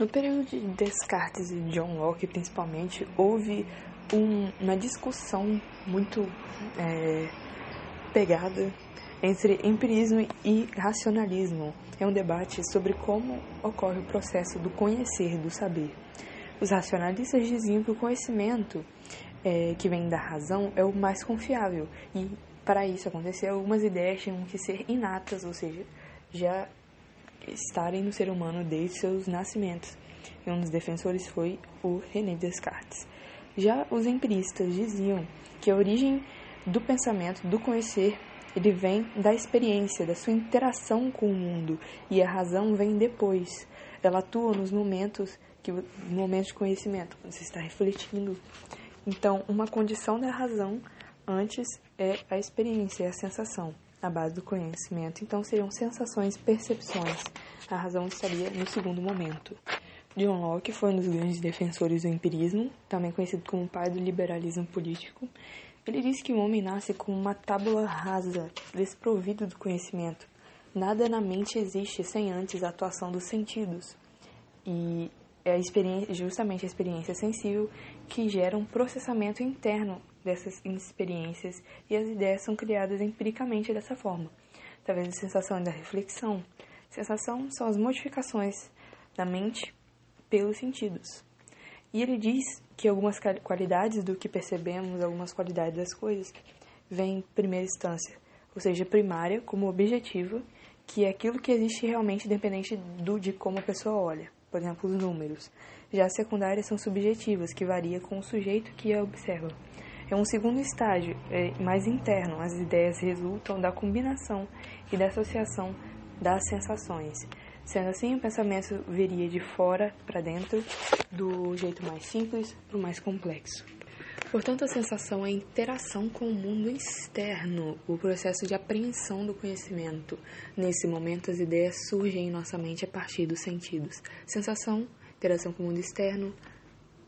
No período de Descartes e John Locke, principalmente, houve um, uma discussão muito é, pegada entre empirismo e racionalismo. É um debate sobre como ocorre o processo do conhecer, do saber. Os racionalistas diziam que o conhecimento é, que vem da razão é o mais confiável e para isso acontecer, algumas ideias tinham que ser inatas, ou seja, já estarem no ser humano desde seus nascimentos. E um dos defensores foi o René Descartes. Já os empiristas diziam que a origem do pensamento, do conhecer, ele vem da experiência, da sua interação com o mundo, e a razão vem depois. Ela atua nos momentos que momentos de conhecimento, quando você está refletindo. Então, uma condição da razão antes é a experiência, é a sensação, a base do conhecimento. Então, seriam sensações, percepções. A razão estaria no segundo momento. John Locke foi um dos grandes defensores do empirismo, também conhecido como pai do liberalismo político. Ele disse que o homem nasce com uma tábula rasa, desprovido do conhecimento. Nada na mente existe sem antes a atuação dos sentidos. E é a experiência, justamente a experiência sensível que gera um processamento interno dessas experiências e as ideias são criadas empiricamente dessa forma, através da sensação e da reflexão. Sensação são as modificações da mente pelos sentidos. E ele diz que algumas qualidades do que percebemos, algumas qualidades das coisas, vêm em primeira instância, ou seja, primária como objetiva, que é aquilo que existe realmente independente do de como a pessoa olha, por exemplo, os números. Já as secundárias são subjetivas, que varia com o sujeito que a observa. É um segundo estágio, é mais interno. As ideias resultam da combinação e da associação das sensações. Sendo assim, o pensamento viria de fora para dentro, do jeito mais simples para o mais complexo. Portanto, a sensação é a interação com o mundo externo, o processo de apreensão do conhecimento. Nesse momento, as ideias surgem em nossa mente a partir dos sentidos. Sensação, interação com o mundo externo,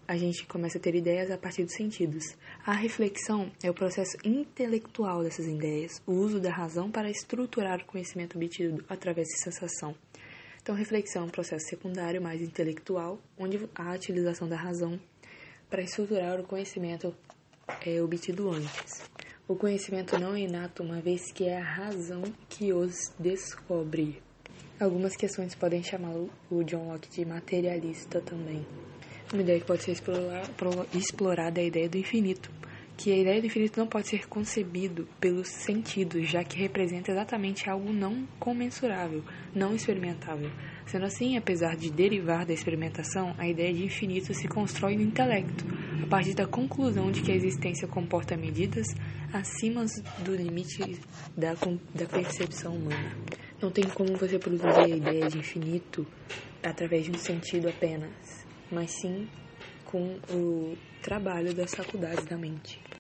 a gente começa a ter ideias a partir dos sentidos. A reflexão é o processo intelectual dessas ideias, o uso da razão para estruturar o conhecimento obtido através de sensação. Então, reflexão é um processo secundário mais intelectual, onde a utilização da razão para estruturar o conhecimento é obtido antes. O conhecimento não é inato, uma vez que é a razão que os descobre. Algumas questões podem chamar o John Locke de materialista também. Uma ideia que pode ser explorada é a ideia do infinito, que a ideia do infinito não pode ser concebido pelos sentidos, já que representa exatamente algo não comensurável, não experimentável. Sendo assim, apesar de derivar da experimentação, a ideia de infinito se constrói no intelecto, a partir da conclusão de que a existência comporta medidas acima do limite da, da percepção humana. Não tem como você produzir a ideia de infinito através de um sentido apenas mas sim com o trabalho das faculdades da mente.